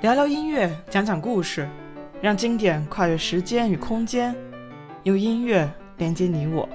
聊聊音乐，讲讲故事，让经典跨越时间与空间，用音乐连接你我。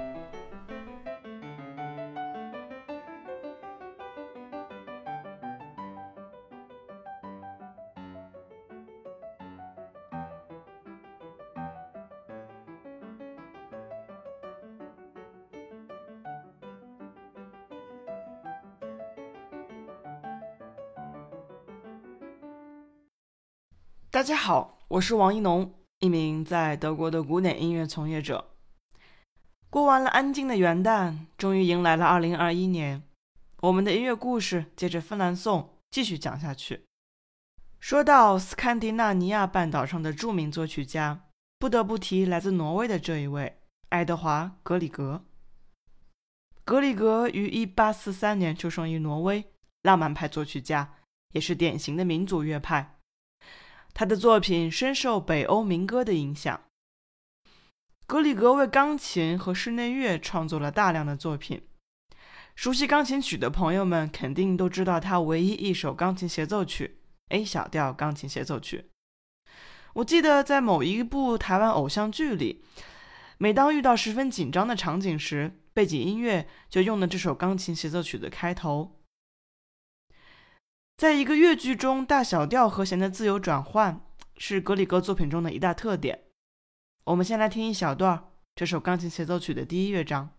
大家好，我是王一农，一名在德国的古典音乐从业者。过完了安静的元旦，终于迎来了2021年。我们的音乐故事接着芬兰颂继续讲下去。说到斯堪的纳尼亚半岛上的著名作曲家，不得不提来自挪威的这一位爱德华·格里格。格里格于1843年出生于挪威，浪漫派作曲家，也是典型的民族乐派。他的作品深受北欧民歌的影响。格里格为钢琴和室内乐创作了大量的作品。熟悉钢琴曲的朋友们肯定都知道他唯一一首钢琴协奏曲《A 小调钢琴协奏曲》。我记得在某一部台湾偶像剧里，每当遇到十分紧张的场景时，背景音乐就用了这首钢琴协奏曲的开头。在一个乐句中，大小调和弦的自由转换是格里格作品中的一大特点。我们先来听一小段这首钢琴协奏曲的第一乐章。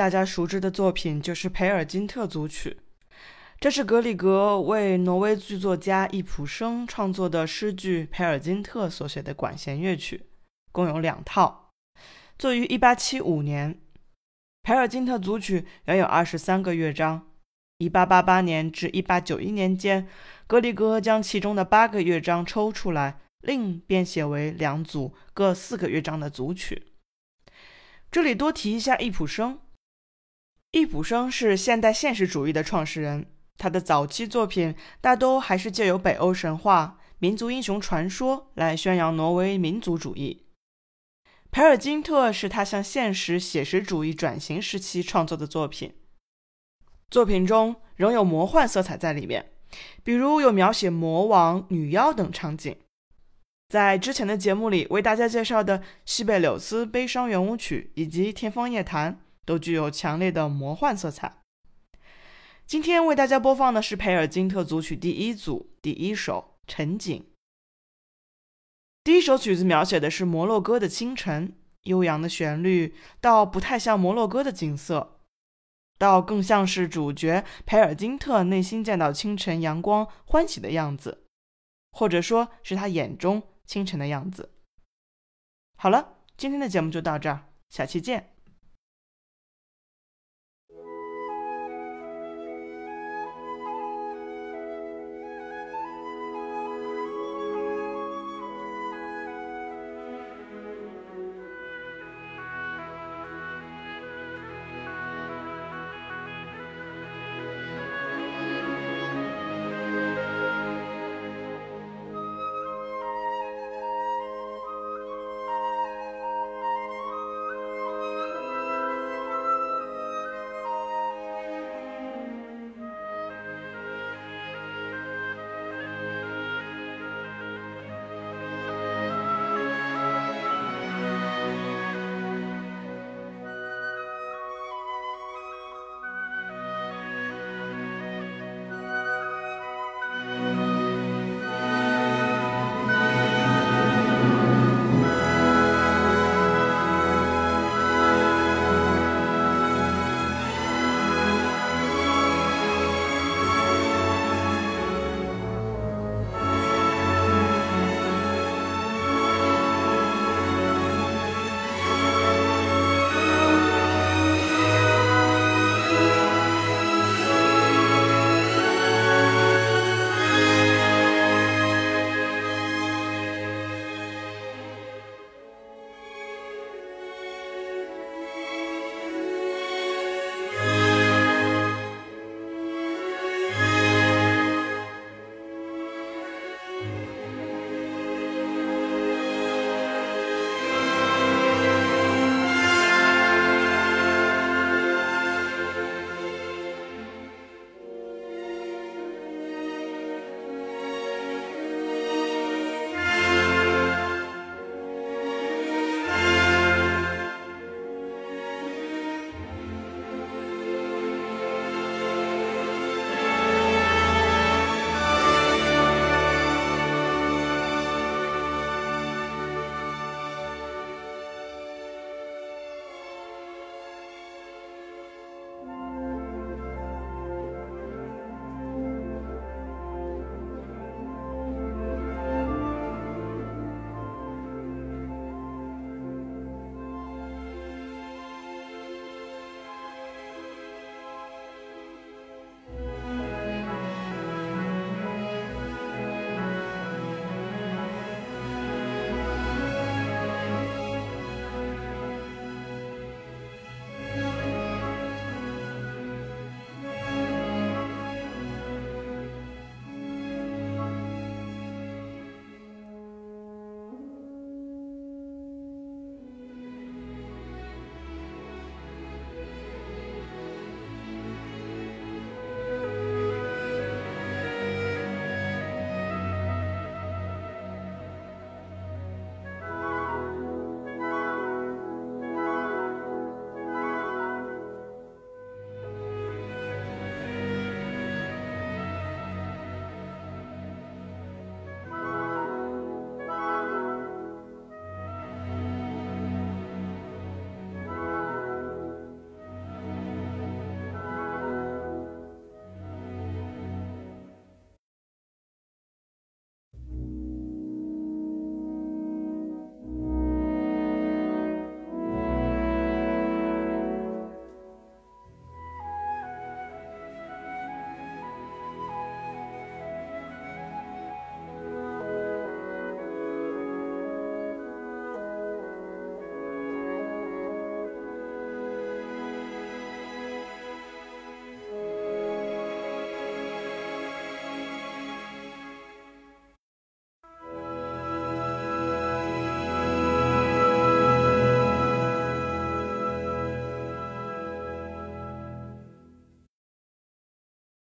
大家熟知的作品就是《培尔金特组曲》，这是格里格为挪威剧作家易卜生创作的诗句《培尔金特》所写的管弦乐曲，共有两套，作于1875年。《培尔金特组曲》原有二十三个乐章，1888年至1891年间，格里格将其中的八个乐章抽出来，另编写为两组各四个乐章的组曲。这里多提一下易卜生。易卜生是现代现实主义的创始人，他的早期作品大都还是借由北欧神话、民族英雄传说来宣扬挪威民族主义。《培尔金特》是他向现实写实主义转型时期创作的作品，作品中仍有魔幻色彩在里面，比如有描写魔王、女妖等场景。在之前的节目里为大家介绍的《西贝柳斯悲伤圆舞曲》以及《天方夜谭》都具有强烈的魔幻色彩。今天为大家播放的是培尔金特组曲第一组第一首《沉景》。第一首曲子描写的是摩洛哥的清晨，悠扬的旋律，倒不太像摩洛哥的景色，倒更像是主角培尔金特内心见到清晨阳光欢喜的样子，或者说是他眼中清晨的样子。好了，今天的节目就到这儿，下期见。